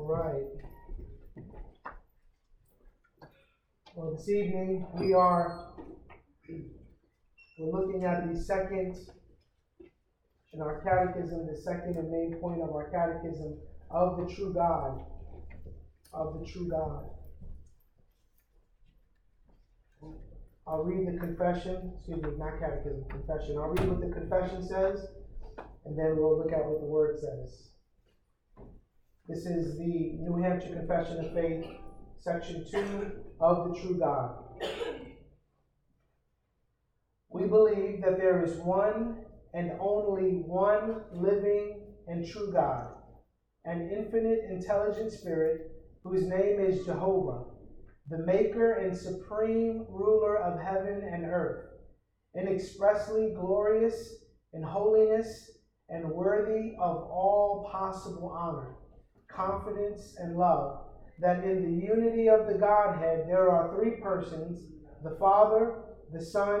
All right. Well, this evening we are we're looking at the second in our catechism, the second and main point of our catechism of the true God, of the true God. I'll read the confession, excuse me, not catechism, confession. I'll read what the confession says, and then we'll look at what the word says. This is the New Hampshire Confession of Faith, section 2 of the true God. We believe that there is one and only one living and true God, an infinite intelligent spirit whose name is Jehovah, the maker and supreme ruler of heaven and earth, inexpressly glorious in holiness and worthy of all possible honor confidence, and love that in the unity of the Godhead there are three persons the Father, the Son,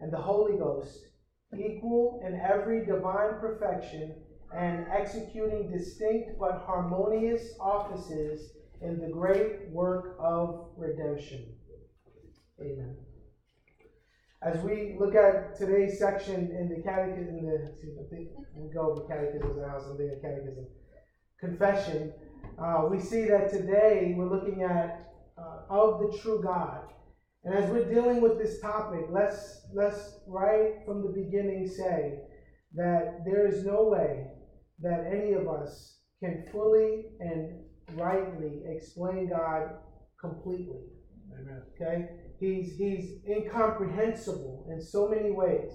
and the Holy Ghost, equal in every divine perfection and executing distinct but harmonious offices in the great work of redemption. Amen. As we look at today's section in the catechism, in the, we go over thinking catechism confession, uh, we see that today we're looking at uh, of the true God. And as we're dealing with this topic, let's let's right from the beginning say that there is no way that any of us can fully and rightly explain God completely. Amen. Okay? He's he's incomprehensible in so many ways.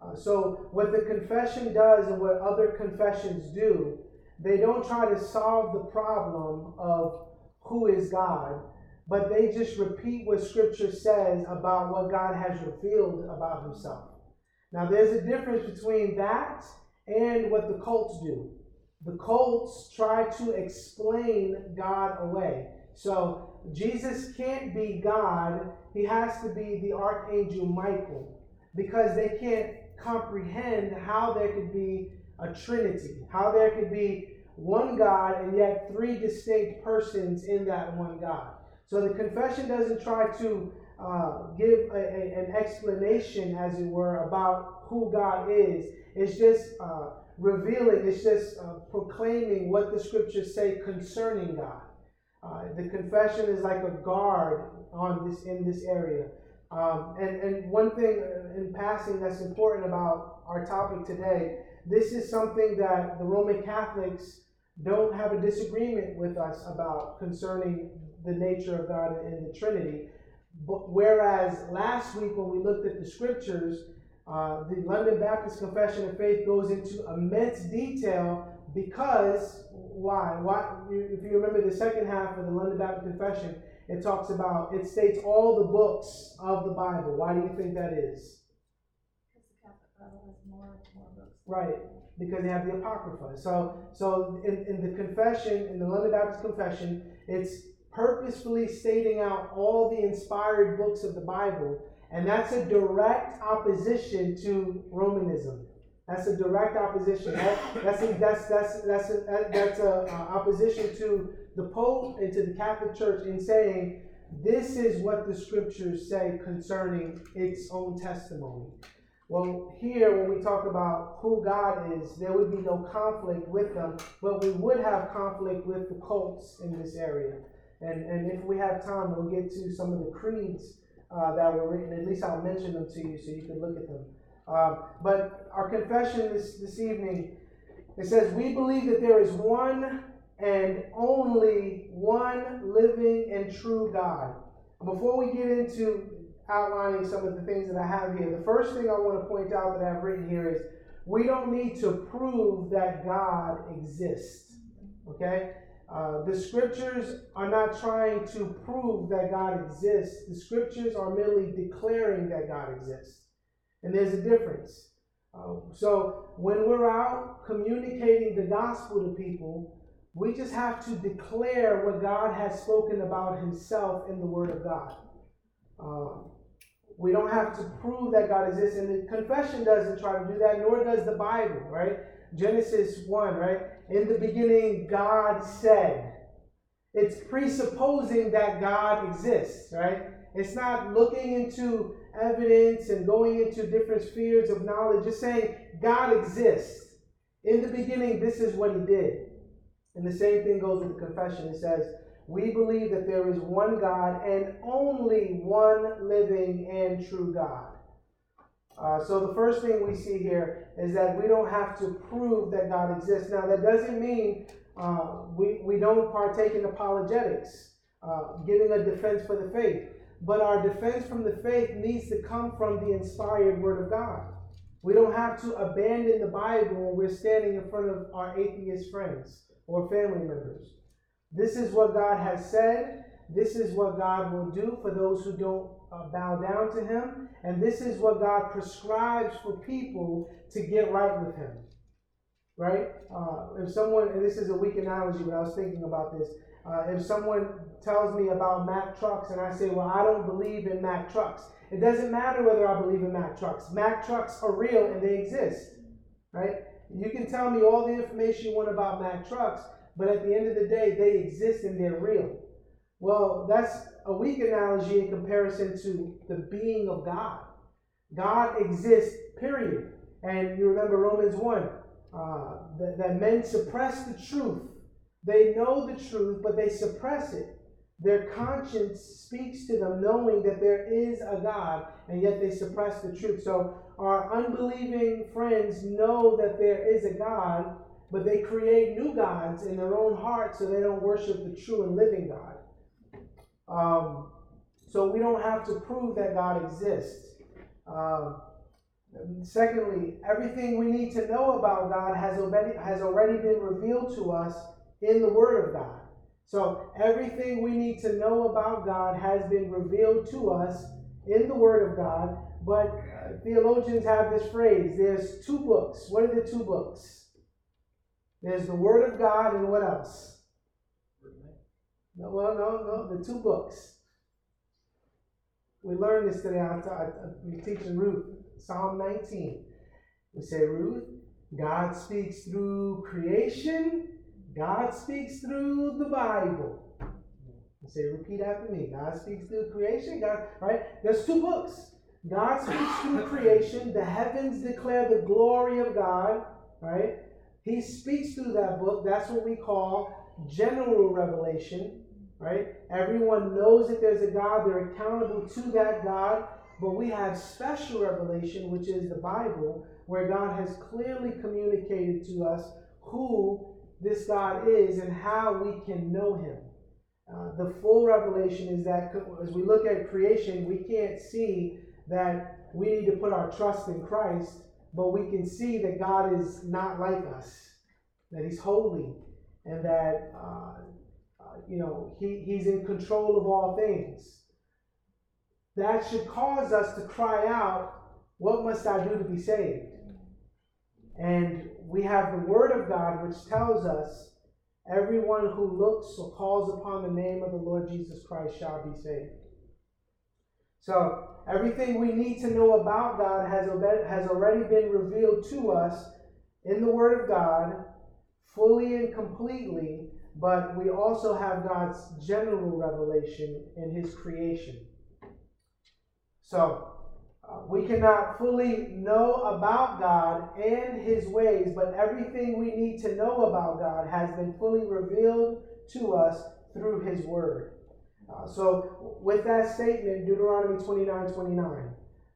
Uh, so what the confession does and what other confessions do they don't try to solve the problem of who is God, but they just repeat what Scripture says about what God has revealed about Himself. Now, there's a difference between that and what the cults do. The cults try to explain God away. So, Jesus can't be God, He has to be the Archangel Michael because they can't comprehend how there could be a trinity, how there could be one God and yet three distinct persons in that one God. So the confession doesn't try to uh, give a, a, an explanation, as it were, about who God is. It's just uh, revealing, it's just uh, proclaiming what the scriptures say concerning God. Uh, the confession is like a guard on this in this area. Um, and, and one thing in passing that's important about our topic today this is something that the Roman Catholics don't have a disagreement with us about concerning the nature of God and the Trinity. But whereas last week when we looked at the scriptures, uh, the London Baptist Confession of Faith goes into immense detail because why? Why? If you remember the second half of the London Baptist Confession, it talks about it states all the books of the Bible. Why do you think that is? Because the Catholic Bible has more, more books. Right, because they have the Apocrypha. So, so in, in the confession, in the London Baptist Confession, it's purposefully stating out all the inspired books of the Bible, and that's a direct opposition to Romanism. That's a direct opposition. That, that's a, that's that's that's a, that's a uh, opposition to the Pope and to the Catholic Church in saying this is what the Scriptures say concerning its own testimony. Well, here, when we talk about who God is, there would be no conflict with them, but we would have conflict with the cults in this area. And, and if we have time, we'll get to some of the creeds uh, that were written. At least I'll mention them to you so you can look at them. Uh, but our confession this, this evening, it says, We believe that there is one and only one living and true God. Before we get into outlining some of the things that I have here. The first thing I want to point out that I've written here is we don't need to prove that God exists. Okay? Uh, the scriptures are not trying to prove that God exists. The scriptures are merely declaring that God exists. And there's a difference. Uh, so when we're out communicating the gospel to people, we just have to declare what God has spoken about himself in the Word of God. Um, we don't have to prove that God exists, and the confession doesn't try to do that, nor does the Bible, right? Genesis 1, right? In the beginning, God said, it's presupposing that God exists, right? It's not looking into evidence and going into different spheres of knowledge, just saying God exists. In the beginning, this is what he did. And the same thing goes with the confession. It says, We believe that there is one God and only one living and true God. Uh, so the first thing we see here is that we don't have to prove that God exists. Now, that doesn't mean uh, we, we don't partake in apologetics, uh, giving a defense for the faith. But our defense from the faith needs to come from the inspired Word of God. We don't have to abandon the Bible when we're standing in front of our atheist friends or family members. This is what God has said. This is what God will do for those who don't uh, bow down to Him. And this is what God prescribes for people to get right with Him. Right? Uh, if someone, and this is a weak analogy, but I was thinking about this. Uh, if someone tells me about Mack trucks and I say, well, I don't believe in Mack trucks, it doesn't matter whether I believe in Mack trucks. Mack trucks are real and they exist. Right? You can tell me all the information you want about Mack trucks, but at the end of the day, they exist and they're real. Well, that's a weak analogy in comparison to the being of God. God exists, period. And you remember Romans 1 uh, that, that men suppress the truth. They know the truth, but they suppress it. Their conscience speaks to them knowing that there is a God, and yet they suppress the truth. So our unbelieving friends know that there is a God, but they create new gods in their own hearts so they don't worship the true and living God. Um, so we don't have to prove that God exists. Um, secondly, everything we need to know about God has already, has already been revealed to us in the Word of God. So everything we need to know about God has been revealed to us in the Word of God. But theologians have this phrase there's two books. What are the two books? There's the Word of God and what else? No, well, no, no, the two books. We learned this today. I'm, I'm teaching Ruth, Psalm 19. We say, Ruth, God speaks through creation, God speaks through the Bible. Say, repeat after me. God speaks through creation, God, right? There's two books. God speaks through creation. The heavens declare the glory of God, right? He speaks through that book. That's what we call general revelation right? Everyone knows that there's a God, they're accountable to that God, but we have special revelation, which is the Bible, where God has clearly communicated to us who this God is and how we can know him. Uh, the full revelation is that as we look at creation, we can't see that we need to put our trust in Christ, but we can see that God is not like us, that He's holy, and that uh, you know, he, he's in control of all things. That should cause us to cry out, What must I do to be saved? And we have the Word of God which tells us everyone who looks or calls upon the name of the Lord Jesus Christ shall be saved. So, everything we need to know about God has, has already been revealed to us in the Word of God, fully and completely, but we also have God's general revelation in His creation. So, uh, we cannot fully know about God and His ways, but everything we need to know about God has been fully revealed to us through His Word. Uh, so, with that statement, Deuteronomy 29 29,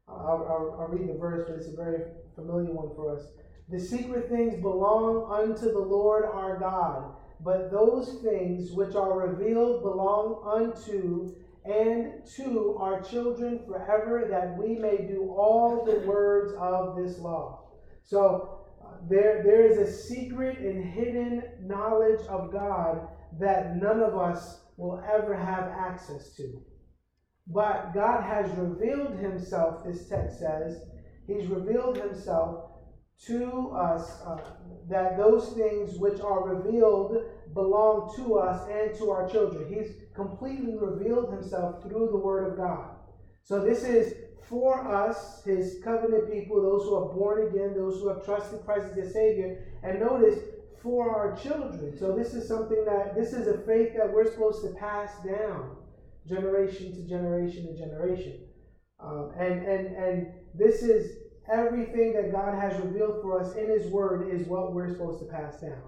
uh, I'll, I'll, read the verse, but it's a very familiar one for us. The secret things belong unto the Lord our God but those things which are revealed belong unto and to our children forever, that we may do all the words of this law. So uh, there, there is a secret and hidden knowledge of God that none of us will ever have access to. But God has revealed himself, this text says, He's revealed himself to us uh, that those things which are revealed belong to us and to our children. He's completely revealed himself through the Word of God. So this is for us, his covenant people, those who are born again, those who have trusted Christ as their Savior. And notice, for our children. So this is something that this is a faith that we're supposed to pass down generation to generation to generation. Um, and and and this is everything that God has revealed for us in His Word is what we're supposed to pass down.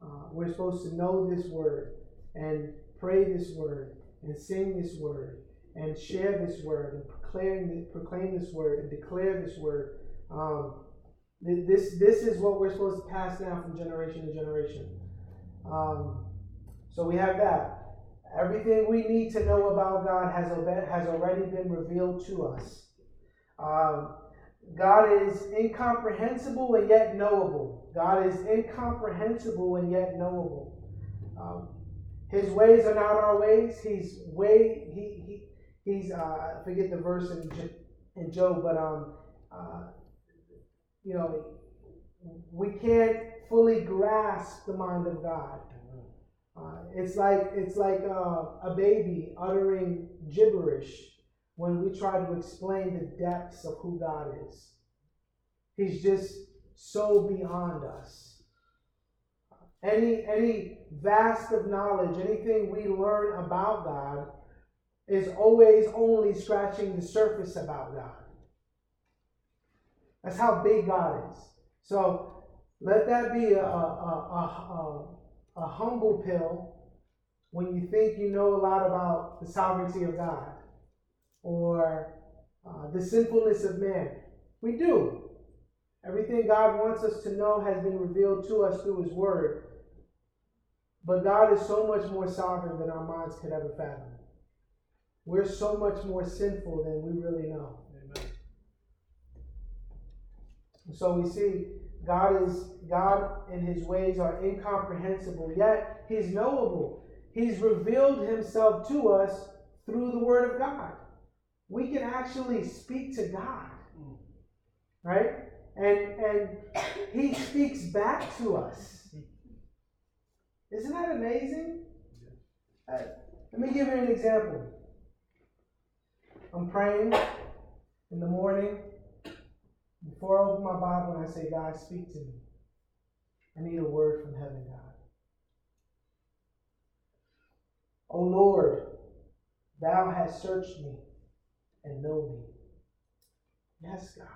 Uh, we're supposed to know this Word and pray this Word and sing this Word and share this Word and proclaim proclaim this Word and declare this Word. Um, this this is what we're supposed to pass down from generation to generation. Um, so we have that. Everything we need to know about God has, has already been revealed to us. Um, God is incomprehensible and yet knowable. God is incomprehensible and yet knowable. Um, his ways are not our ways. He's way he he he's uh, I forget the verse in in Job, but um uh, you know we can't fully grasp the mind of God. Uh, it's like it's like uh, a baby uttering gibberish when we try to explain the depths of who God is. He's just so beyond us. Any any vast of knowledge, anything we learn about God, is always only scratching the surface about God. That's how big God is. So let that be a, a, a, a humble pill when you think you know a lot about the sovereignty of God or uh, the sinfulness of man. We do. Everything God wants us to know has been revealed to us through His Word. But God is so much more sovereign than our minds could ever fathom. We're so much more sinful than we really know. Amen. So we see God is God and his ways are incomprehensible, yet he's knowable. He's revealed himself to us through the word of God. We can actually speak to God. Right? And and he speaks back to us. Isn't that amazing? Uh, let me give you an example. I'm praying in the morning before I open my Bible and I say, God, speak to me. I need a word from heaven, God. O Lord, thou hast searched me and know me. Yes, God.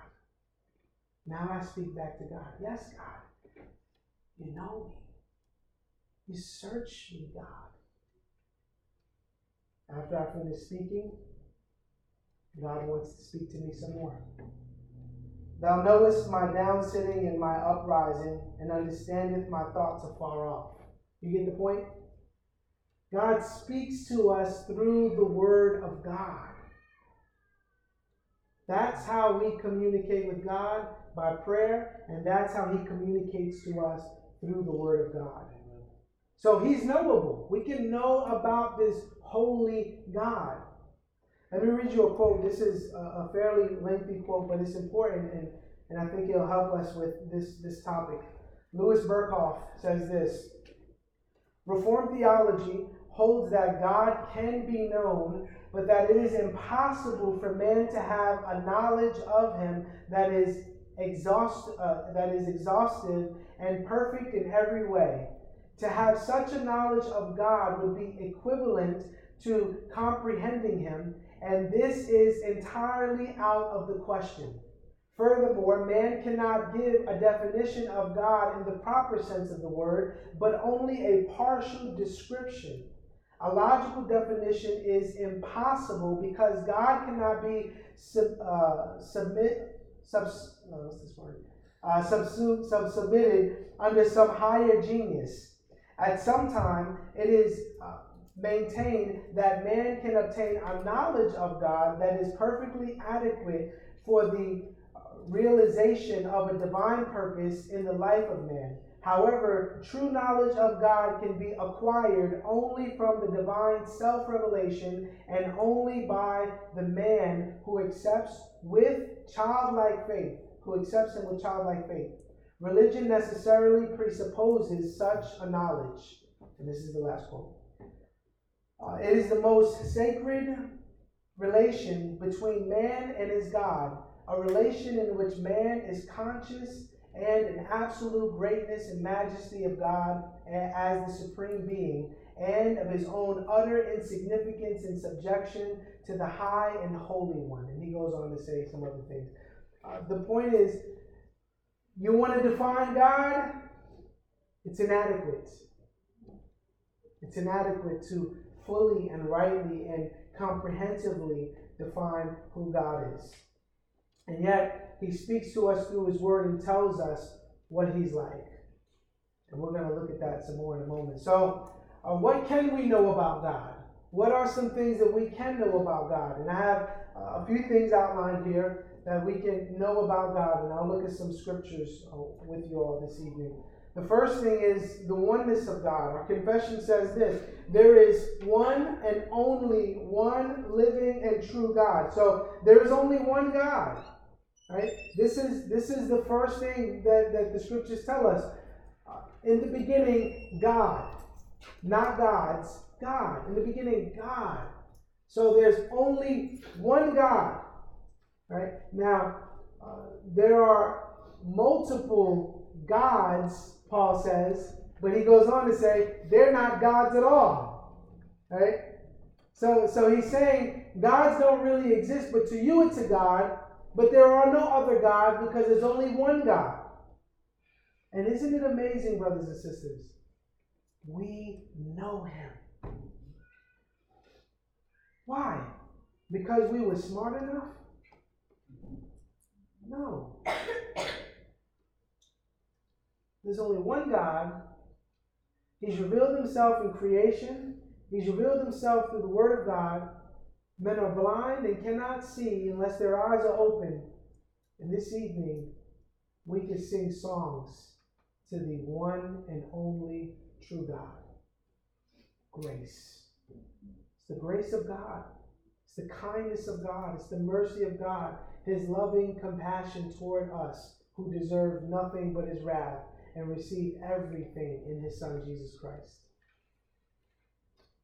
Now I speak back to God. Yes, God. You know me. You search me, God. After I finish speaking, God wants to speak to me some more. Thou knowest my down sitting and my uprising, and understandeth my thoughts afar off. You get the point? God speaks to us through the Word of God. That's how we communicate with God by prayer, and that's how He communicates to us through the Word of God. So He's knowable. We can know about this holy God. Let me read you a quote. This is a fairly lengthy quote, but it's important, and, and I think it'll help us with this, this topic. Louis Berkhof says this Reformed theology holds that God can be known, but that it is impossible for man to have a knowledge of him that is exhaust, uh, that is exhaustive and perfect in every way. To have such a knowledge of God would be equivalent to comprehending him and this is entirely out of the question. Furthermore, man cannot give a definition of God in the proper sense of the word, but only a partial description. A logical definition is impossible because God cannot be sub, uh, submit, sub, no, what's this word? Uh, subsu- submitted under some higher genius. At some time, it is uh, maintain that man can obtain a knowledge of God that is perfectly adequate for the realization of a divine purpose in the life of man. However, true knowledge of God can be acquired only from the divine self revelation and only by the man who accepts with childlike faith, who accepts him with childlike faith. Religion necessarily presupposes such a knowledge. And this is the last quote. Uh, it is the most sacred relation between man and his God, a relation in which man is conscious and an absolute greatness and majesty of God as the supreme being, and of his own utter insignificance and subjection to the high and holy one. And he goes on to say some other things. Uh, the point is, you want to define God? It's inadequate. It's inadequate to fully and rightly and comprehensively define who God is. And yet, He speaks to us through His Word and tells us what He's like. And we're going to look at that some more in a moment. So, uh, what can we know about God? What are some things that we can know about God? And I have uh, a few things outlined here that we can know about God, and I'll look at some scriptures uh, with you all this evening. The first thing is the oneness of God. Our confession says this there is one and only one living and true God. So there is only one God. Right? This is this is the first thing that, that the scriptures tell us. Uh, in the beginning, God. Not gods, God. In the beginning, God. So there's only one God. Right? Now, uh, there are multiple gods, Paul says, but he goes on to say they're not gods at all. Right? So, so he's saying gods don't really exist, but to you it's a God, but there are no other gods because there's only one God. And isn't it amazing, brothers and sisters? We know him. Why? Because we were smart enough? No. There's only one God. He's revealed himself in creation. He's revealed himself through the Word of God. Men are blind and cannot see unless their eyes are open. And this evening, we can sing songs to the one and only true God. Grace. It's the grace of God. It's the kindness of God. It's the mercy of God. His loving compassion toward us who deserve nothing but his wrath and receive everything in his son Jesus Christ.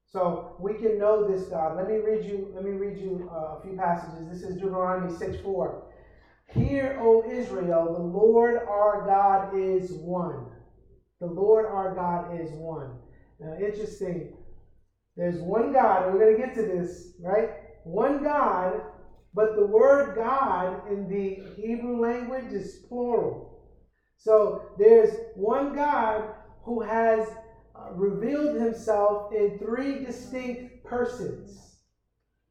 So we can know this God. Let me read you. Let me read you uh, a few passages. This is Deuteronomy six four. Hear, O Israel, the Lord our God is one. The Lord our God is one. Now, interesting. There's one God, and we're going to get to this, right? One God, but the word God in the Hebrew language is plural. So there's one God who has uh, revealed himself in three distinct persons.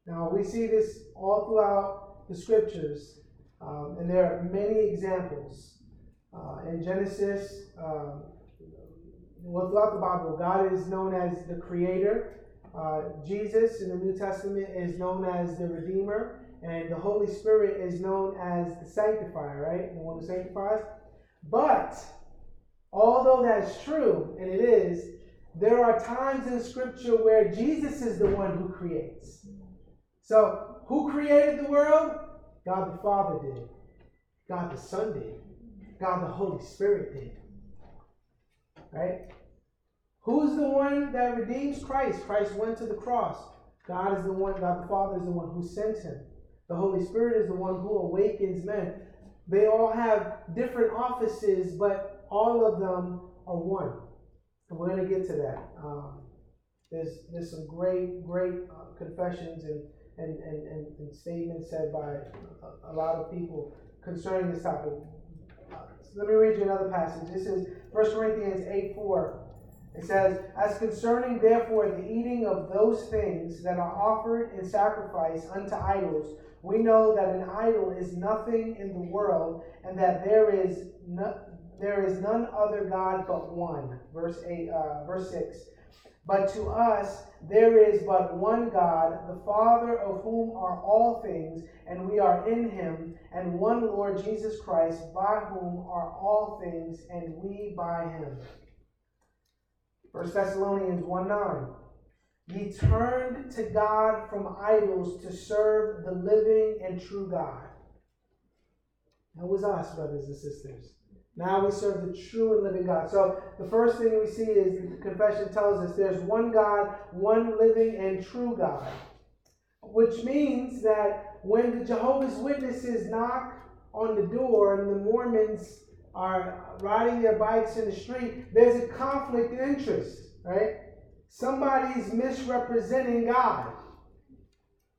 Now, we see this all throughout the scriptures, um, and there are many examples. Uh, in Genesis, um, well, throughout the Bible, God is known as the Creator. Uh, Jesus in the New Testament is known as the Redeemer, and the Holy Spirit is known as the Sanctifier, right? The one who sanctifies. But although that's true, and it is, there are times in Scripture where Jesus is the one who creates. So, who created the world? God the Father did. God the Son did. God the Holy Spirit did. Right? Who's the one that redeems Christ? Christ went to the cross. God is the one, God the Father is the one who sent him. The Holy Spirit is the one who awakens men. They all have different offices, but all of them are one. And we're going to get to that. Um, there's, there's some great, great uh, confessions and, and, and, and, and, statements said by a, a, lot of people concerning this topic. So let me read you another passage. This is 1 Corinthians 8 4. It says, As concerning therefore the eating of those things that are offered in sacrifice unto idols, we know that an idol is nothing in the world, and that there is no, there is none other God but one. Verse eight, uh, verse six. But to us there is but one God, the Father of whom are all things, and we are in him, and one Lord Jesus Christ, by whom are all things, and we by him. 1 Thessalonians 1 9. Ye turned to God from idols to serve the living and true God. That was us, brothers and sisters. Now we serve the true and living God. So the first thing we see is the confession tells us there's one God, one living and true God. Which means that when the Jehovah's Witnesses knock on the door and the Mormons are riding their bikes in the street, there's a conflict of interest, right? Somebody's misrepresenting God.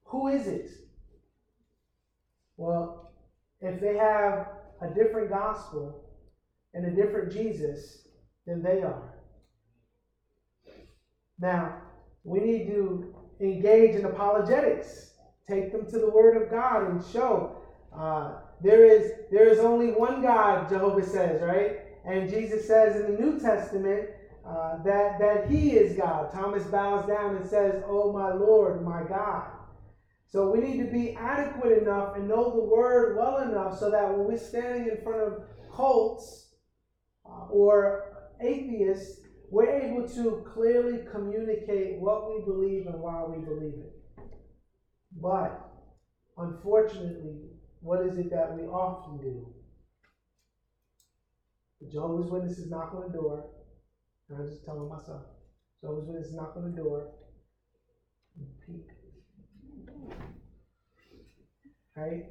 Who is it? Well, if they have a different gospel and a different Jesus than they are. Now, we need to engage in apologetics. Take them to the Word of God and show uh, there is there is only one God. Jehovah says, right? And Jesus says in the New Testament uh, that that He is God. Thomas bows down and says, "Oh my Lord, my God." So we need to be adequate enough and know the Word well enough so that when we're standing in front of cults uh, or atheists, we're able to clearly communicate what we believe and why we believe it. But unfortunately, what is it that we often do? The Jehovah's Witnesses knock on the door, and I'm just telling myself, Jehovah's Witnesses knock on the door, peek. Right?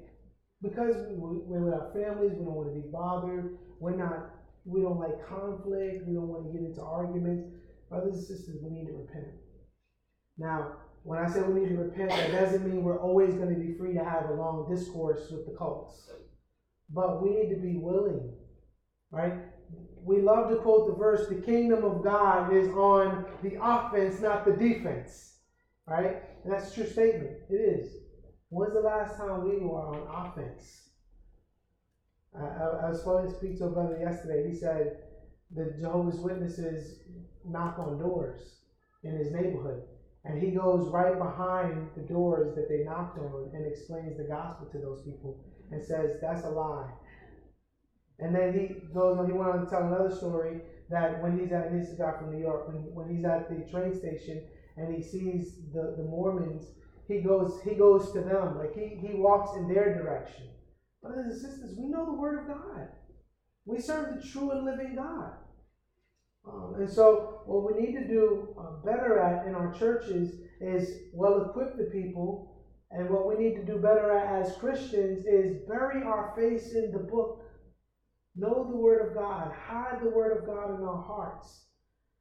Because we, we're with our families, we don't want to be bothered, we're not we don't like conflict, we don't want to get into arguments. Brothers and sisters, we need to repent. Now, when I say we need to repent, that doesn't mean we're always going to be free to have a long discourse with the cults. But we need to be willing, right? We love to quote the verse, the kingdom of God is on the offense, not the defense, right? And that's a true statement. It is. When's the last time we were on offense? I, I, was supposed to speak to a brother yesterday. He said the Jehovah's Witnesses knock on doors in his neighborhood. And he goes right behind the doors that they knocked on and explains the gospel to those people and says, that's a lie. And then he goes on, he went on to tell another story that when he's at, this guy from New York, when, when he's at the train station and he sees the, the Mormons, he goes, he goes to them, like he, he walks in their direction. Brothers and sisters, we know the Word of God. We serve the true and living God. Um, and so, what we need to do uh, better at in our churches is well equip the people. And what we need to do better at as Christians is bury our face in the book. Know the Word of God. Hide the Word of God in our hearts.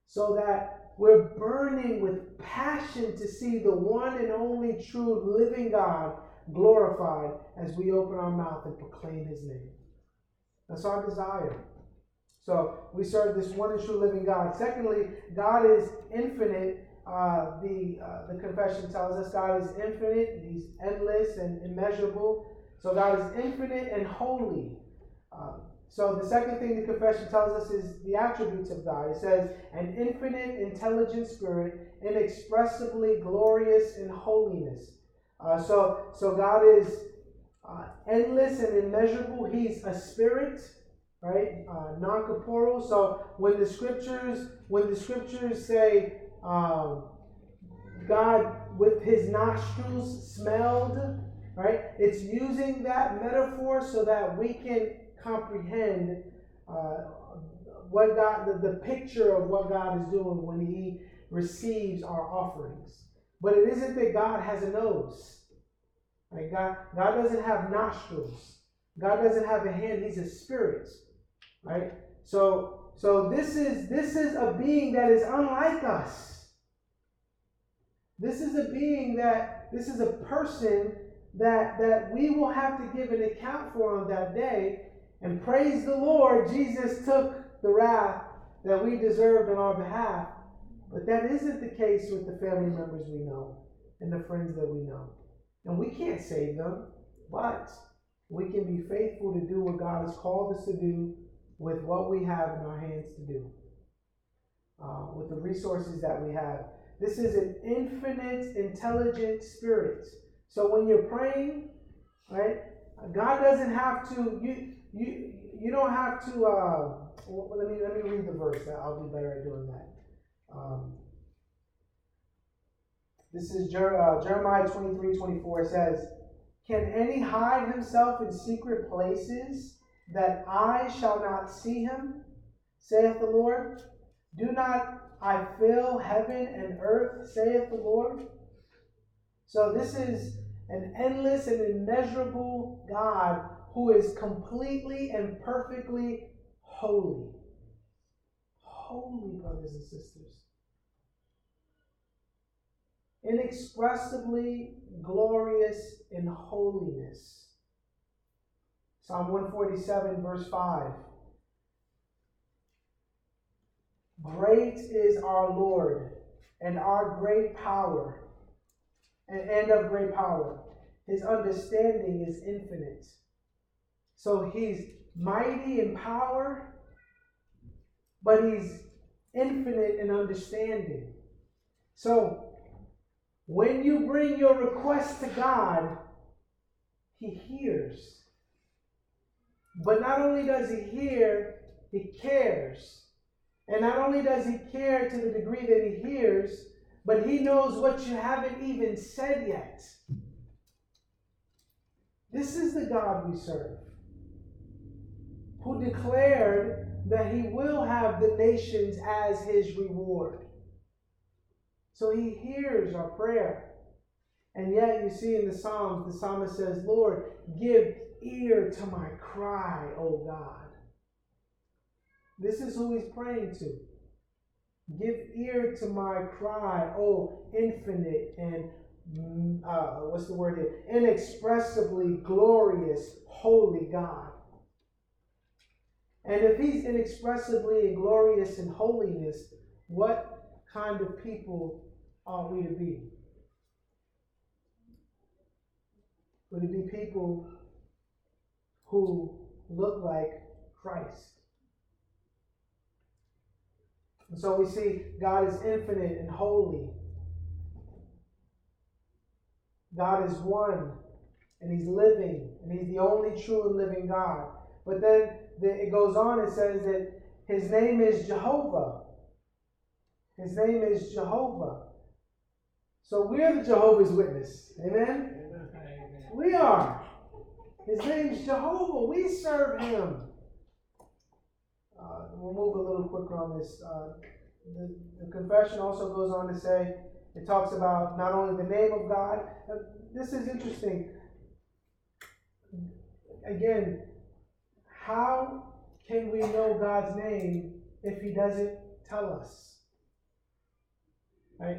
So that we're burning with passion to see the one and only true living God glorified as we open our mouth and proclaim his name. That's our desire. So we serve this one and true living God. Secondly, God is infinite. Uh, the uh, the confession tells us God is infinite. He's endless and immeasurable. So God is infinite and holy. Um, so the second thing the confession tells us is the attributes of God. It says, an infinite, intelligent spirit, inexpressibly glorious in holiness. Uh, so, so God is uh, endless and immeasurable. He's a spirit, right? Uh, non-corporeal. So when the scriptures, when the scriptures say um, God with His nostrils smelled, right? It's using that metaphor so that we can comprehend uh, what God, the, the picture of what God is doing when He receives our offerings. But it isn't that God has a nose. Right? God, God doesn't have nostrils. God doesn't have a hand. He's a spirit. Right? So, so this is this is a being that is unlike us. This is a being that this is a person that that we will have to give an account for on that day. And praise the Lord, Jesus took the wrath that we deserved on our behalf. But that isn't the case with the family members we know and the friends that we know. And we can't save them, but we can be faithful to do what God has called us to do with what we have in our hands to do, uh, with the resources that we have. This is an infinite, intelligent spirit. So when you're praying, right, God doesn't have to, you, you, you don't have to, uh, well, let me, let me read the verse. I'll be better at doing that. Um, this is Jer- uh, Jeremiah 23 24 says, Can any hide himself in secret places that I shall not see him? saith the Lord. Do not I fill heaven and earth, saith the Lord? So this is an endless and immeasurable God who is completely and perfectly holy. Holy, brothers and sisters. Inexpressibly glorious in holiness. Psalm 147, verse 5. Great is our Lord and our great power, and, and of great power. His understanding is infinite. So he's mighty in power, but he's infinite in understanding. So when you bring your request to God, he hears. But not only does he hear, he cares. And not only does he care to the degree that he hears, but he knows what you haven't even said yet. This is the God we serve, who declared that he will have the nations as his reward. So he hears our prayer. And yet, you see in the Psalms, the psalmist says, Lord, give ear to my cry, O God. This is who he's praying to. Give ear to my cry, O infinite and mm, uh, what's the word here? Inexpressibly glorious, holy God. And if he's inexpressibly and glorious in holiness, what kind of people are we to be? Would it be people who look like Christ? And so we see God is infinite and holy. God is one, and He's living, and He's the only true and living God. But then it goes on, it says that His name is Jehovah. His name is Jehovah. So we're the Jehovah's Witness. Amen? Amen. We are. His name is Jehovah. We serve Him. Uh, we'll move a little quicker on this. Uh, the, the, confession also goes on to say, it talks about not only the name of God. Uh, this is interesting. Again, how can we know God's name if He doesn't tell us? Right?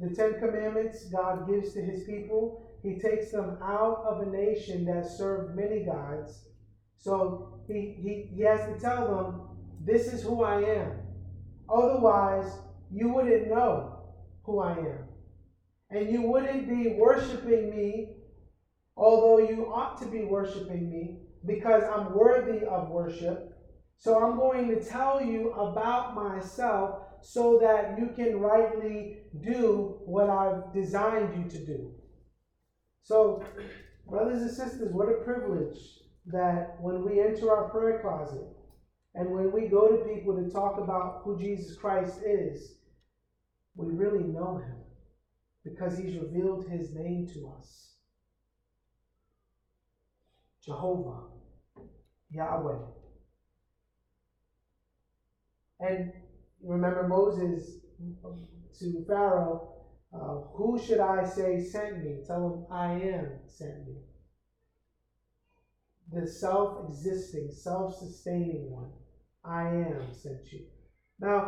The Ten Commandments God gives to His people. He takes them out of a nation that served many gods. So he, he, he has to tell them, This is who I am. Otherwise, you wouldn't know who I am. And you wouldn't be worshiping me, although you ought to be worshiping me, because I'm worthy of worship. So I'm going to tell you about myself so that you can rightly do what I've designed you to do. So, brothers and sisters, what a privilege that when we enter our prayer closet and when we go to people to talk about who Jesus Christ is, we really know him because he's revealed his name to us Jehovah, Yahweh. And remember Moses to Pharaoh, uh, who should I say sent me? Tell him I am sent me. The self existing, self sustaining one. I am sent you. Now,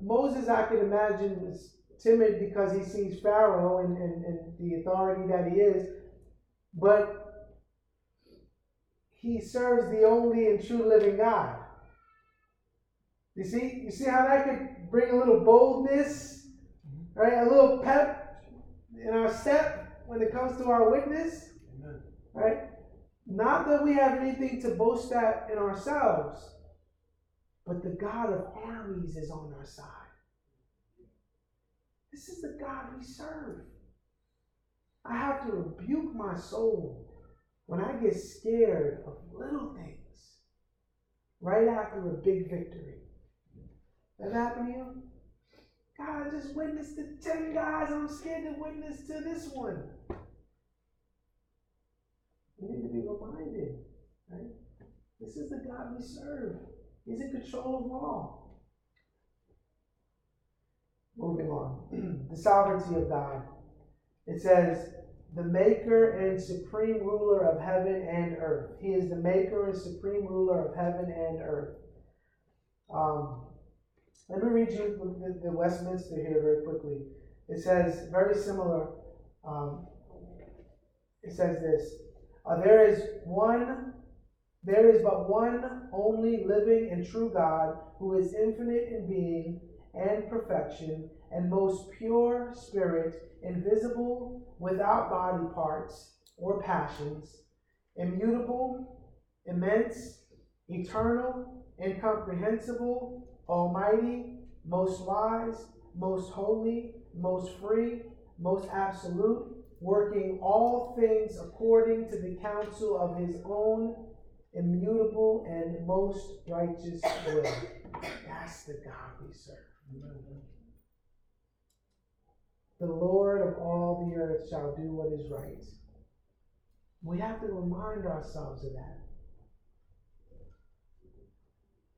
Moses, I can imagine, was timid because he sees Pharaoh and, and, and the authority that he is, but he serves the only and true living God. You see, you see how that could bring a little boldness, right? A little pep in our step when it comes to our witness, right? Not that we have anything to boast at in ourselves, but the God of armies is on our side. This is the God we serve. I have to rebuke my soul when I get scared of little things right after a big victory. That happened to you? God, I just witnessed to 10 guys. I'm scared to witness to this one. We need to be reminded, right? This is the God we serve. He's in control of all. Moving on. the sovereignty of God. It says, the maker and supreme ruler of heaven and earth. He is the maker and supreme ruler of heaven and earth. Um, let me read you the, the Westminster here very quickly. It says very similar. Um, it says this: uh, There is one, there is but one only living and true God, who is infinite in being and perfection, and most pure spirit, invisible, without body parts or passions, immutable, immense, eternal, incomprehensible, almighty, most wise, most holy, most free, most absolute, working all things according to the counsel of his own immutable and most righteous will. That's the God we serve. The Lord of all the earth shall do what is right. We have to remind ourselves of that.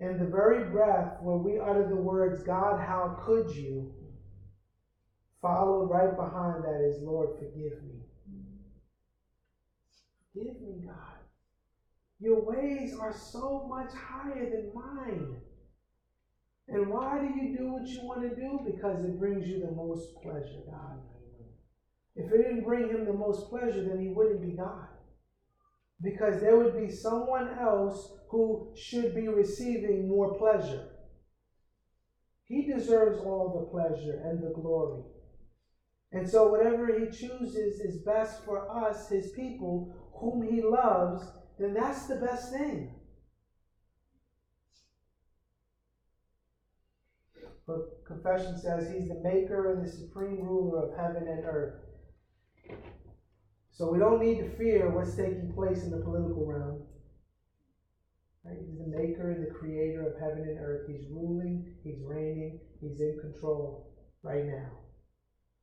In the very breath where we utter the words, God, how could you? Followed right behind that is, Lord, forgive me. Forgive me, God. Your ways are so much higher than mine. And why do you do what you want to do? Because it brings you the most pleasure, God. If it didn't bring him the most pleasure, then he wouldn't be God. Because there would be someone else who should be receiving more pleasure. He deserves all the pleasure and the glory. And so, whatever he chooses is best for us, his people, whom he loves, then that's the best thing. Confession says he's the maker and the supreme ruler of heaven and earth. So we don't need to fear what's taking place in the political realm. Right? He's the maker and the creator of heaven and earth. He's ruling, he's reigning, he's in control right now.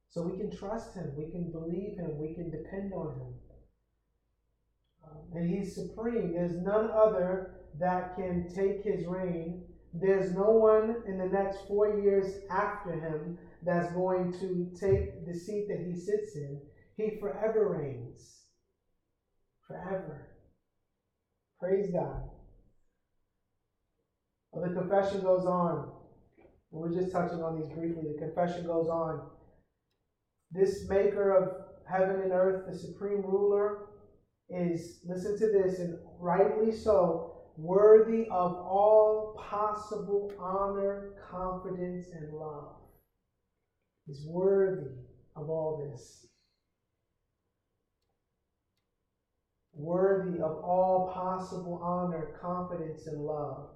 So we can trust him, we can believe him, we can depend on him. Um, and he's supreme. There's none other that can take his reign. There's no one in the next four years after him that's going to take the seat that he sits in. He forever reigns. Forever. Praise God. Well, the confession goes on. We're just touching on these briefly. The confession goes on. This maker of heaven and earth, the supreme ruler, is, listen to this, and rightly so, worthy of all possible honor, confidence, and love. He's worthy of all this. Worthy of all possible honor, confidence, and love.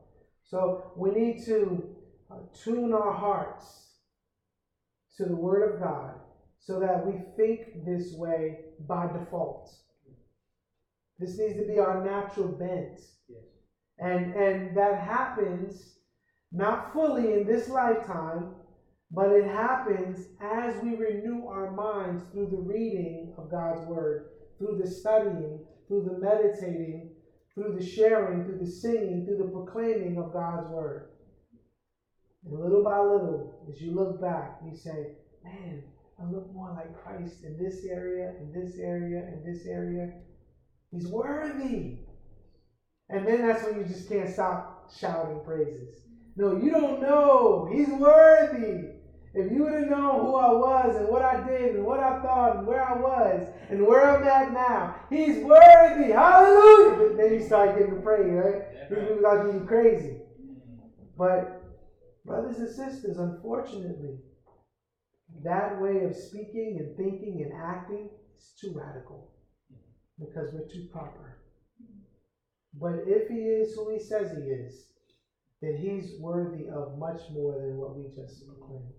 So we need to uh, tune our hearts to the Word of God so that we think this way by default. This needs to be our natural bent. And, and that happens not fully in this lifetime, but it happens as we renew our minds through the reading of God's Word, through the studying, through the meditating, through the sharing, through the singing, through the proclaiming of God's Word. And little by little, as you look back, you say, man, I look more like Christ in this area, in this area, in this area. He's worthy. And then that's when you just can't stop shouting praises. No, you don't know. He's worthy. If you would have known who I was and what I did and what I thought and where I was and where I'm at now, He's worthy. Hallelujah. Then you start getting to pray, right? These people are you crazy. But, brothers and sisters, unfortunately, that way of speaking and thinking and acting is too radical because we're too proper. But if he is who he says he is, then he's worthy of much more than what we just proclaimed.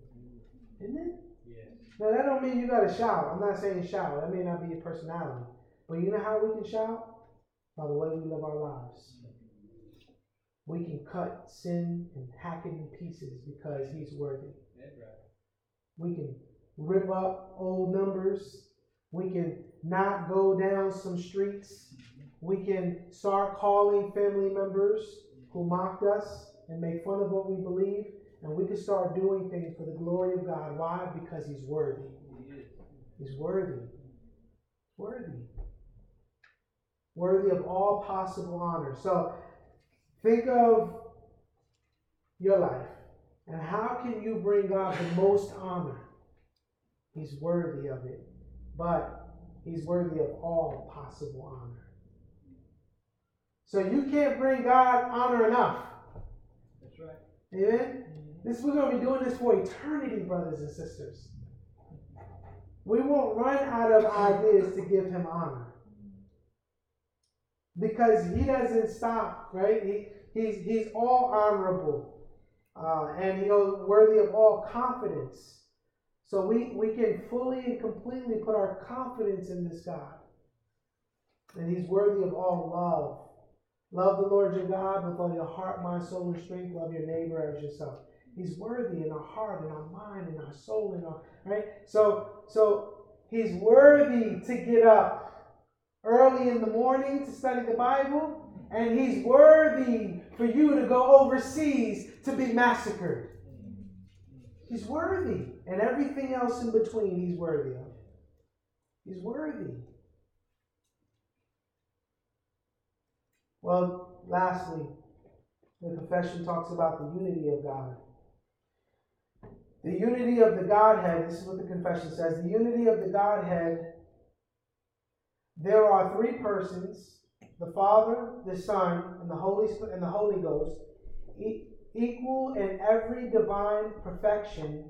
Isn't it? Yes. Now that don't mean you gotta shout. I'm not saying shout. That may not be your personality. But you know how we can shout? By the way we live our lives. We can cut sin and hack it in pieces because he's worthy. We can rip up old numbers. We can not go down some streets. We can start calling family members who mocked us and make fun of what we believe. And we can start doing things for the glory of God. Why? Because He's worthy. He's worthy. Worthy. Worthy of all possible honor. So think of your life. And how can you bring God the most honor? He's worthy of it, but he's worthy of all possible honor. So you can't bring God honor enough. That's right. Amen? This we're going to be doing this for eternity, brothers and sisters. We won't run out of ideas to give him honor. Because he doesn't stop, right? He, he's, he's all honorable. Uh, and he's worthy of all confidence. So we, we can fully and completely put our confidence in this God. And he's worthy of all love. Love the Lord your God with all your heart, mind, soul, and strength. Love your neighbor as yourself. He's worthy in our heart, in our mind, in our soul, in our right. So, so he's worthy to get up early in the morning to study the Bible, and he's worthy for you to go overseas to be massacred. He's worthy, and everything else in between, he's worthy of. He's worthy. Well, lastly, the confession talks about the unity of God. The unity of the Godhead, this is what the confession says the unity of the Godhead, there are three persons the Father, the Son, and the Holy, Spirit, and the Holy Ghost, e- equal in every divine perfection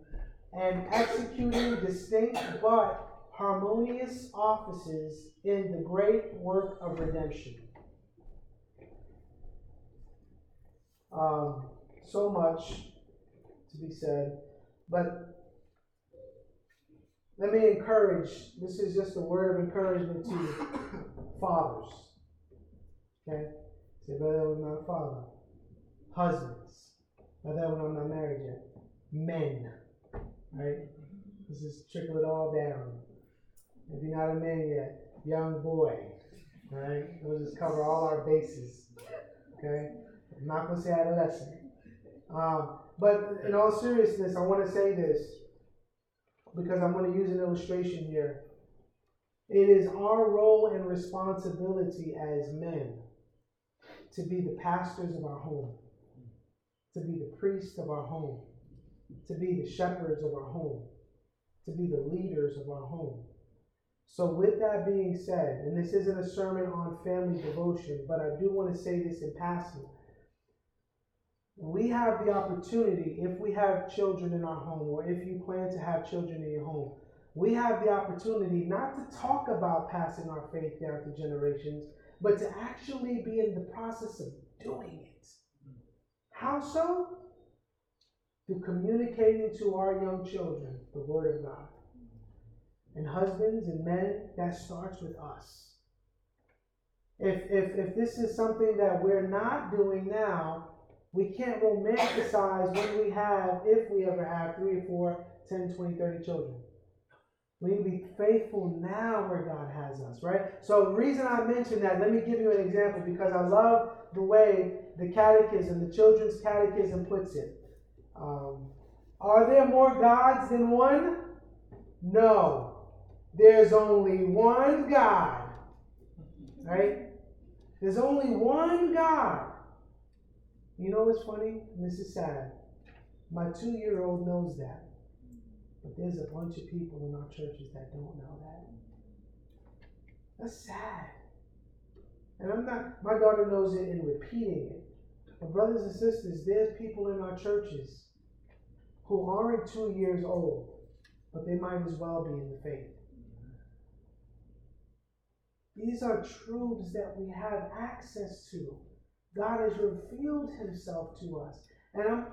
and executing distinct but harmonious offices in the great work of redemption. Um, so much to be said. But let me encourage this is just a word of encouragement to fathers. Okay? Say, brother, I'm not a father. Husbands. Brother, when I'm not married yet. Men. Right? This is trickle it all down. If you're not a man yet, young boy. Right? We'll just cover all our bases. Okay? I'm not going to say adolescent. But in all seriousness, I want to say this because I'm going to use an illustration here. It is our role and responsibility as men to be the pastors of our home, to be the priests of our home, to be the shepherds of our home, to be the leaders of our home. So, with that being said, and this isn't a sermon on family devotion, but I do want to say this in passing we have the opportunity, if we have children in our home, or if you plan to have children in your home, we have the opportunity not to talk about passing our faith down to generations, but to actually be in the process of doing it. How so? Through communicating to our young children the Word of God. And husbands and men, that starts with us. If, if, if this is something that we're not doing now, we can't romanticize when we have, if we ever have, three or four, 10, 20, 30 children. We need to be faithful now where God has us, right? So, the reason I mention that, let me give you an example because I love the way the catechism, the children's catechism puts it. Um, are there more gods than one? No. There's only one God, right? There's only one God. You know what's funny? This is sad. My two year old knows that. But there's a bunch of people in our churches that don't know that. That's sad. And I'm not, my daughter knows it in repeating it. But, brothers and sisters, there's people in our churches who aren't two years old, but they might as well be in the faith. These are truths that we have access to. God has revealed himself to us. And I'm,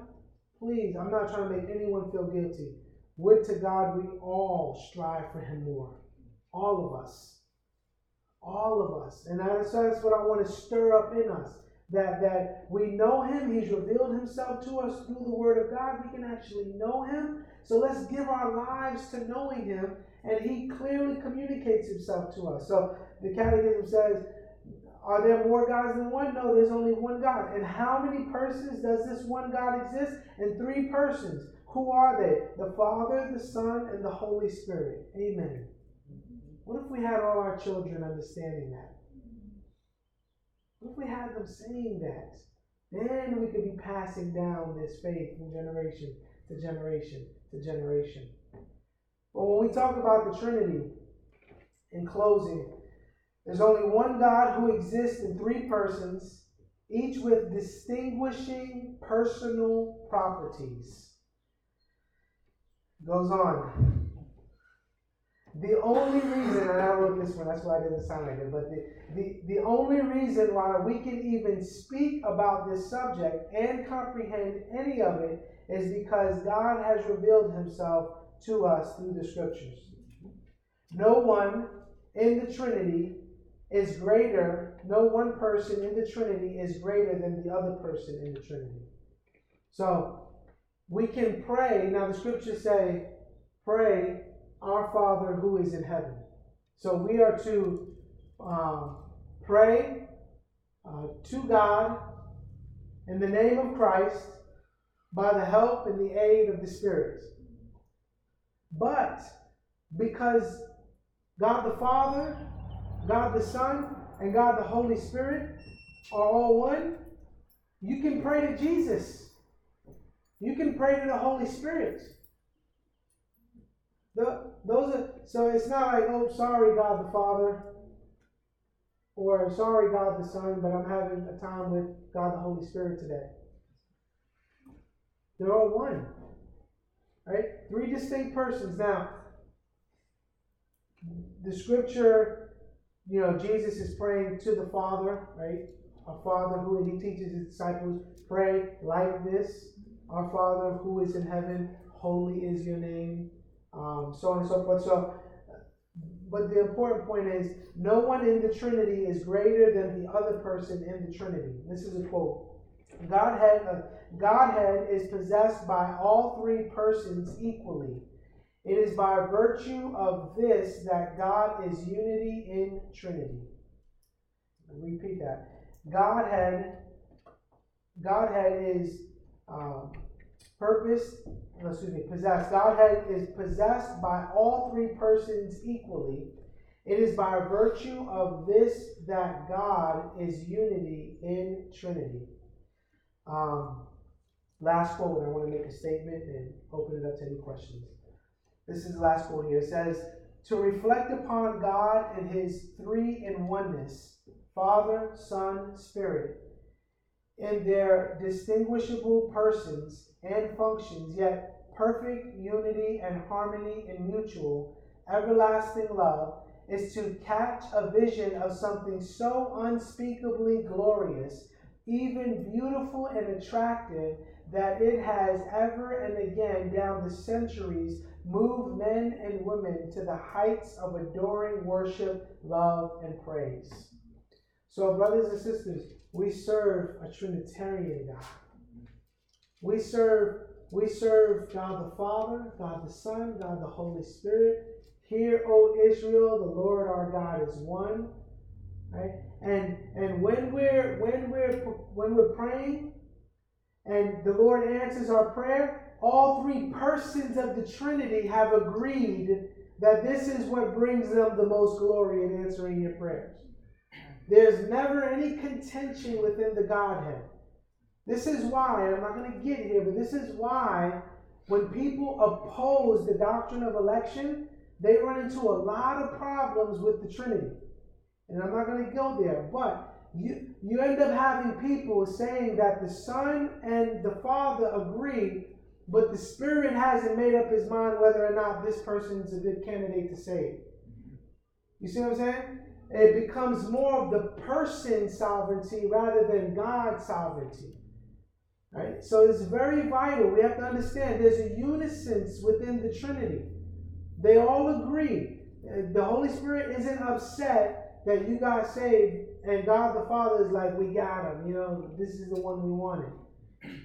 please, I'm not trying to make anyone feel guilty. Would to God we all strive for him more. All of us. All of us. And that's, that's what I want to stir up in us. That, that we know him, he's revealed himself to us through the word of God. We can actually know him. So let's give our lives to knowing him. And he clearly communicates himself to us. So the catechism says, are there more gods than one? No, there's only one God. And how many persons does this one God exist? In three persons. Who are they? The Father, the Son, and the Holy Spirit. Amen. What if we had all our children understanding that? What if we had them saying that? then we could be passing down this faith from generation to generation to generation. But when we talk about the Trinity, in closing, there's only one God who exists in three persons, each with distinguishing personal properties. Goes on. The only reason, and I wrote this one, that's why I didn't sound like it, but the, the, the only reason why we can even speak about this subject and comprehend any of it is because God has revealed himself to us through the scriptures. No one in the Trinity is greater, no one person in the Trinity is greater than the other person in the Trinity. So we can pray. Now, the scriptures say, pray, our Father who is in heaven. So we are to um, pray uh, to God in the name of Christ by the help and the aid of the Spirit. But because God the Father, God the Son, and God the Holy Spirit are all one, you can pray to Jesus. You can pray to the Holy Spirit. The, those are so it's not like, oh, sorry, God the Father, or sorry, God the Son, but I'm having a time with God the Holy Spirit today. They're all one. Right? Three distinct persons. Now, the scripture, you know, Jesus is praying to the Father, right? Our Father who he teaches his disciples, pray like this. Our Father who is in heaven, holy is your name. Um, so on and so forth. So, but the important point is, no one in the Trinity is greater than the other person in the Trinity. This is a quote. Godhead, uh, Godhead is possessed by all three persons equally. It is by virtue of this that God is unity in Trinity. Repeat that. Godhead, Godhead is um, purpose, excuse me, possessed. Godhead is possessed by all three persons equally. It is by virtue of this that God is unity in Trinity. Um, last quote, I want to make a statement and open it up to any questions. This is the last quote here. It says, To reflect upon God and his three in oneness, Father, Son, Spirit, in their distinguishable persons and functions, yet perfect unity and harmony in mutual, everlasting love, is to catch a vision of something so unspeakably glorious, even beautiful and attractive, that it has ever and again down the centuries moved men and women to the heights of adoring worship, love, and praise. So, brothers and sisters, we serve a Trinitarian God. We serve, we serve God the Father, God the Son, God the Holy Spirit. Hear, O Israel, the Lord our God is one. Right? And and when we're when we're when we're praying and the Lord answers our prayer, all three persons of the Trinity have agreed that this is what brings them the most glory in answering your prayers. There's never any contention within the Godhead. This is why, and I'm not going to get here, but this is why when people oppose the doctrine of election, they run into a lot of problems with the Trinity. And I'm not going to go there, but you, you end up having people saying that the Son and the Father agree, but the Spirit hasn't made up his mind whether or not this person is a good candidate to save. You see what I'm saying? It becomes more of the person's sovereignty rather than God's sovereignty. Right? So it's very vital. We have to understand there's a unison within the Trinity. They all agree. The Holy Spirit isn't upset that you got saved, and God the Father is like, we got him. You know, this is the one we wanted.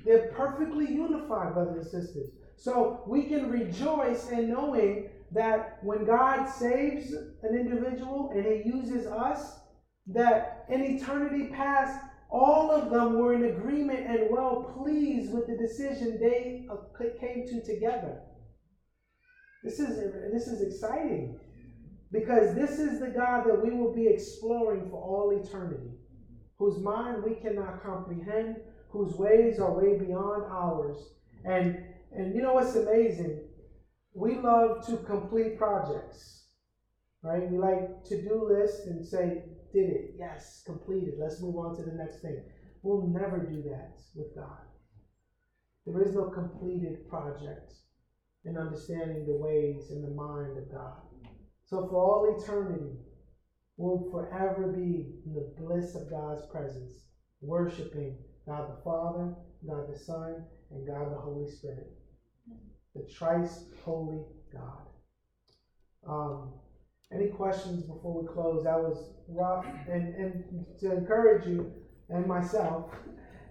They're perfectly unified, brothers and sisters. So we can rejoice in knowing that when God saves an individual and he uses us, that in eternity past, all of them were in agreement and well pleased with the decision they uh, came to together. This is, this is exciting because this is the God that we will be exploring for all eternity, whose mind we cannot comprehend, whose ways are way beyond ours. And and you know what's amazing? We love to complete projects. Right? We like to do lists and say, did it, yes, completed. Let's move on to the next thing. We'll never do that with God. There is no completed project in understanding the ways and the mind of God. So for all eternity, we'll forever be in the bliss of God's presence, worshiping God the Father, God the Son, and God the Holy Spirit. The thrice holy God. Um, any questions before we close? That was rough. And, and to encourage you and myself,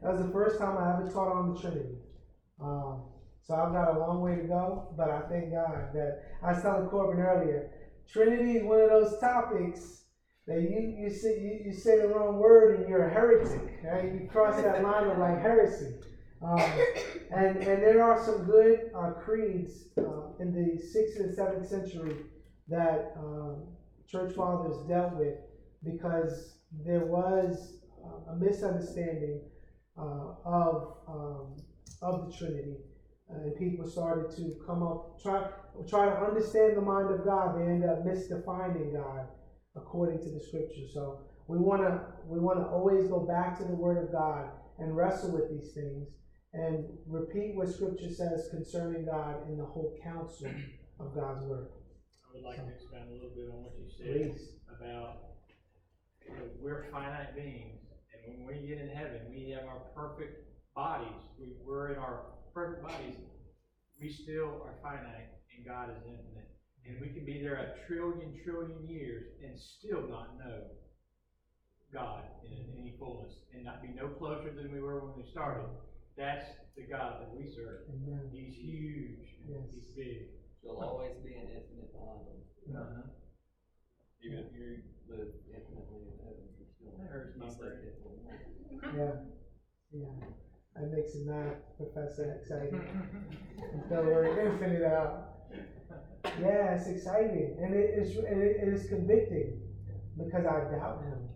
that was the first time I ever taught on the Trinity. Um, so I've got a long way to go, but I thank God that I was telling Corbin earlier, Trinity is one of those topics that you you say you, you say the wrong word and you're a heretic. Right? You cross that line of like heresy. Um, and and there are some good uh, creeds uh, in the sixth and seventh century that um, church fathers dealt with because there was uh, a misunderstanding uh, of um, of the Trinity, and people started to come up try try to understand the mind of God. They end up misdefining God according to the Scripture. So we want to we want to always go back to the Word of God and wrestle with these things and repeat what Scripture says concerning God in the whole counsel of God's Word. I would like to expand a little bit on what you said Please. about, you know, we're finite beings, and when we get in heaven, we have our perfect bodies, we, we're in our perfect bodies, we still are finite, and God is infinite. And we can be there a trillion, trillion years and still not know God in any fullness, and not be no closer than we were when we started. That's the God that we serve. Amen. He's huge, Yes. he's big. There'll always be an infinite bond. Uh-huh. Even if you live infinitely in heaven, you're still. That hurts my you brain. Yeah. Yeah. That makes a math professor excited. Until we're infinite out. Yeah, it's exciting. And it is and it, is convicting because I doubt him.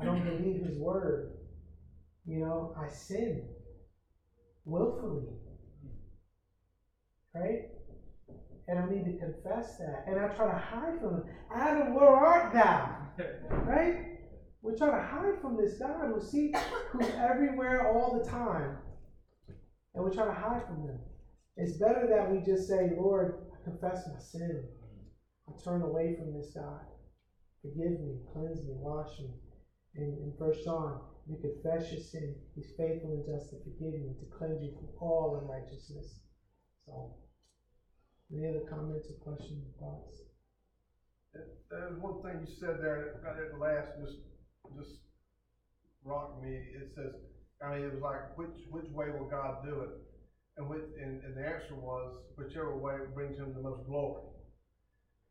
I don't mm-hmm. believe his word. You know, I sin willfully. Right? And I need to confess that. And I try to hide from him. Adam, where art thou? Right? We're trying to hide from this God who sees, who's everywhere all the time. And we're trying to hide from him. It's better that we just say, Lord, I confess my sin. I turn away from this God. Forgive me, cleanse me, wash me. In, in 1 John, you confess your sin. He's faithful and just to forgive you and to cleanse you from all unrighteousness. So, any other comments or questions or thoughts? There's one thing you said there, right at the last, just, just rocked me. It says, I mean, it was like, which, which way will God do it? And which, and, and the answer was, whichever way brings him the most glory.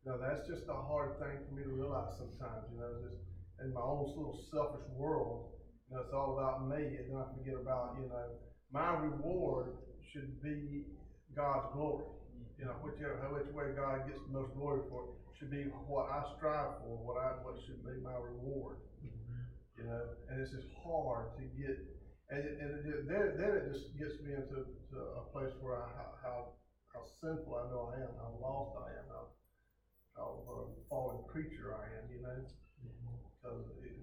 Now, that's just a hard thing for me to realize sometimes, you know, just in my own little selfish world, you know, it's all about me, and then I forget about, you know, my reward should be God's glory. You know, whichever, which way God gets the most glory for it should be what I strive for, what I, what should be my reward. Mm-hmm. You know, and it's just hard to get, and, and it, then, then it just gets me into, to a place where I, how, how, how sinful I know I am, how lost I am, how, how uh, fallen creature I am, you know? Because, it,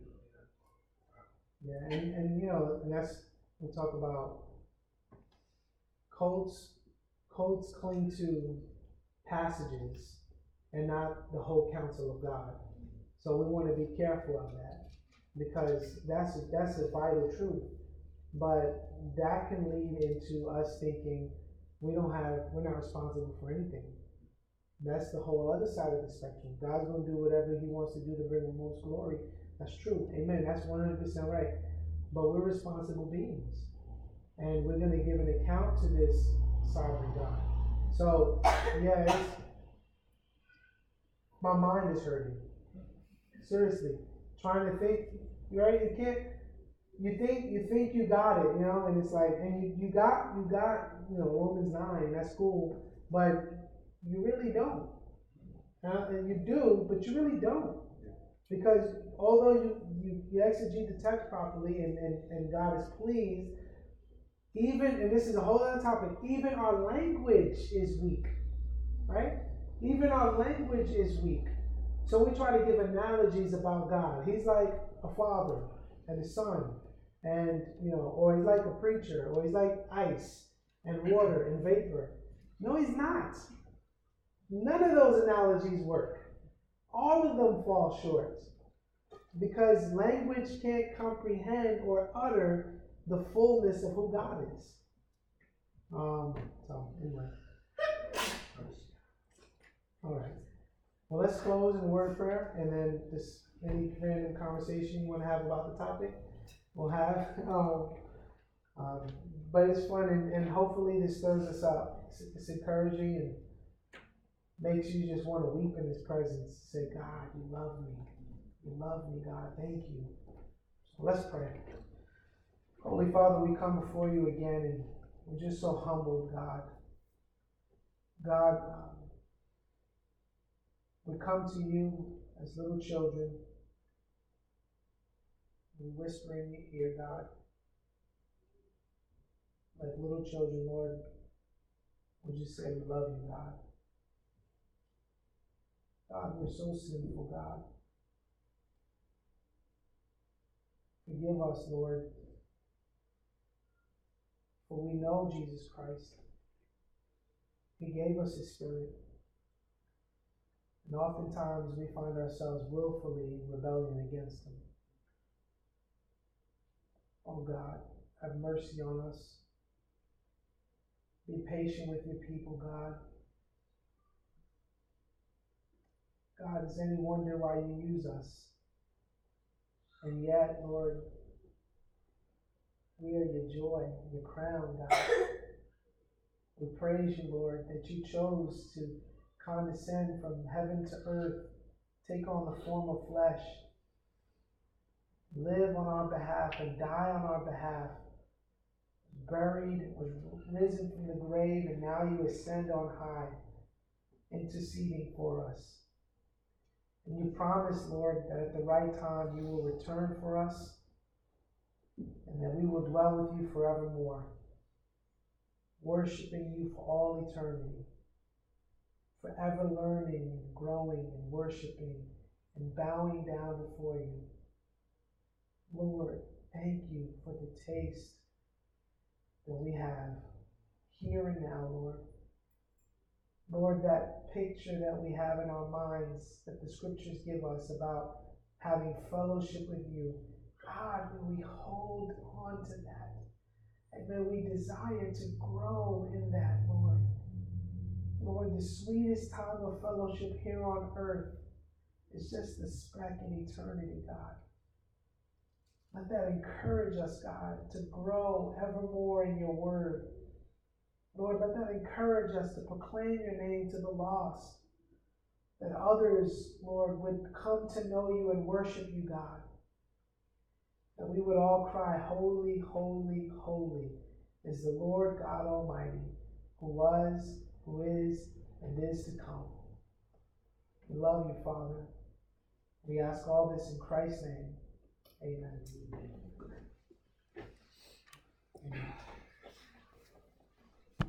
Yeah, and, and you know, and that's, we talk about cults, cults cling to passages and not the whole counsel of God. So we want to be careful of that because that's, that's a vital truth. But that can lead into us thinking we don't have, we're not responsible for anything. That's the whole other side of the spectrum. God's going to do whatever He wants to do to bring the most glory. That's true. Amen. That's 100% right. But we're responsible beings. And we're going to give an account to this sovereign God. So, it's, my mind is hurting. Seriously. Trying to think, you right? You can't, you think, you think you got it, you know, and it's like, and you, you got, you got, you know, Romans 9, that's cool, but you really don't. Uh, and you do, but you really don't. Because although you, you, you exegete the text properly and, and, and God is pleased, Even, and this is a whole other topic, even our language is weak, right? Even our language is weak. So we try to give analogies about God. He's like a father and a son, and you know, or he's like a preacher, or he's like ice and water and vapor. No, he's not. None of those analogies work. All of them fall short because language can't comprehend or utter the fullness of who God is. Um, so, anyway. All right. Well, let's close in word prayer and then just any random conversation you want to have about the topic, we'll have. Um, um, but it's fun and, and hopefully this stirs us up. It's, it's encouraging and makes you just want to weep in His presence. Say, God, you love me. You love me, God. Thank you. So let's pray. Holy Father, we come before you again and we're just so humbled, God. God, um, we come to you as little children. We whisper in your ear, God. Like little children, Lord, would you say we love you, God. God, we're so sinful, God. Forgive us, Lord, for we know Jesus Christ. He gave us His Spirit. And oftentimes we find ourselves willfully in rebellion against Him. Oh God, have mercy on us. Be patient with your people, God. God, is any wonder why you use us? And yet, Lord, we are your joy, your crown, God. We praise you, Lord, that you chose to condescend from heaven to earth, take on the form of flesh, live on our behalf, and die on our behalf. Buried, was risen from the grave, and now you ascend on high, interceding for us. And you promise, Lord, that at the right time you will return for us and that we will dwell with you forevermore, worshiping you for all eternity, forever learning and growing and worshiping and bowing down before you. Lord, thank you for the taste that we have here and now, Lord. Lord, that picture that we have in our minds that the scriptures give us about having fellowship with you, God, may we hold on to that. And may we desire to grow in that, Lord. Lord, the sweetest time of fellowship here on earth is just the speck in eternity, God. Let that encourage us, God, to grow ever more in your word Lord, let that encourage us to proclaim your name to the lost. That others, Lord, would come to know you and worship you, God. That we would all cry, Holy, holy, holy is the Lord God Almighty, who was, who is, and is to come. We love you, Father. We ask all this in Christ's name. Amen. Amen.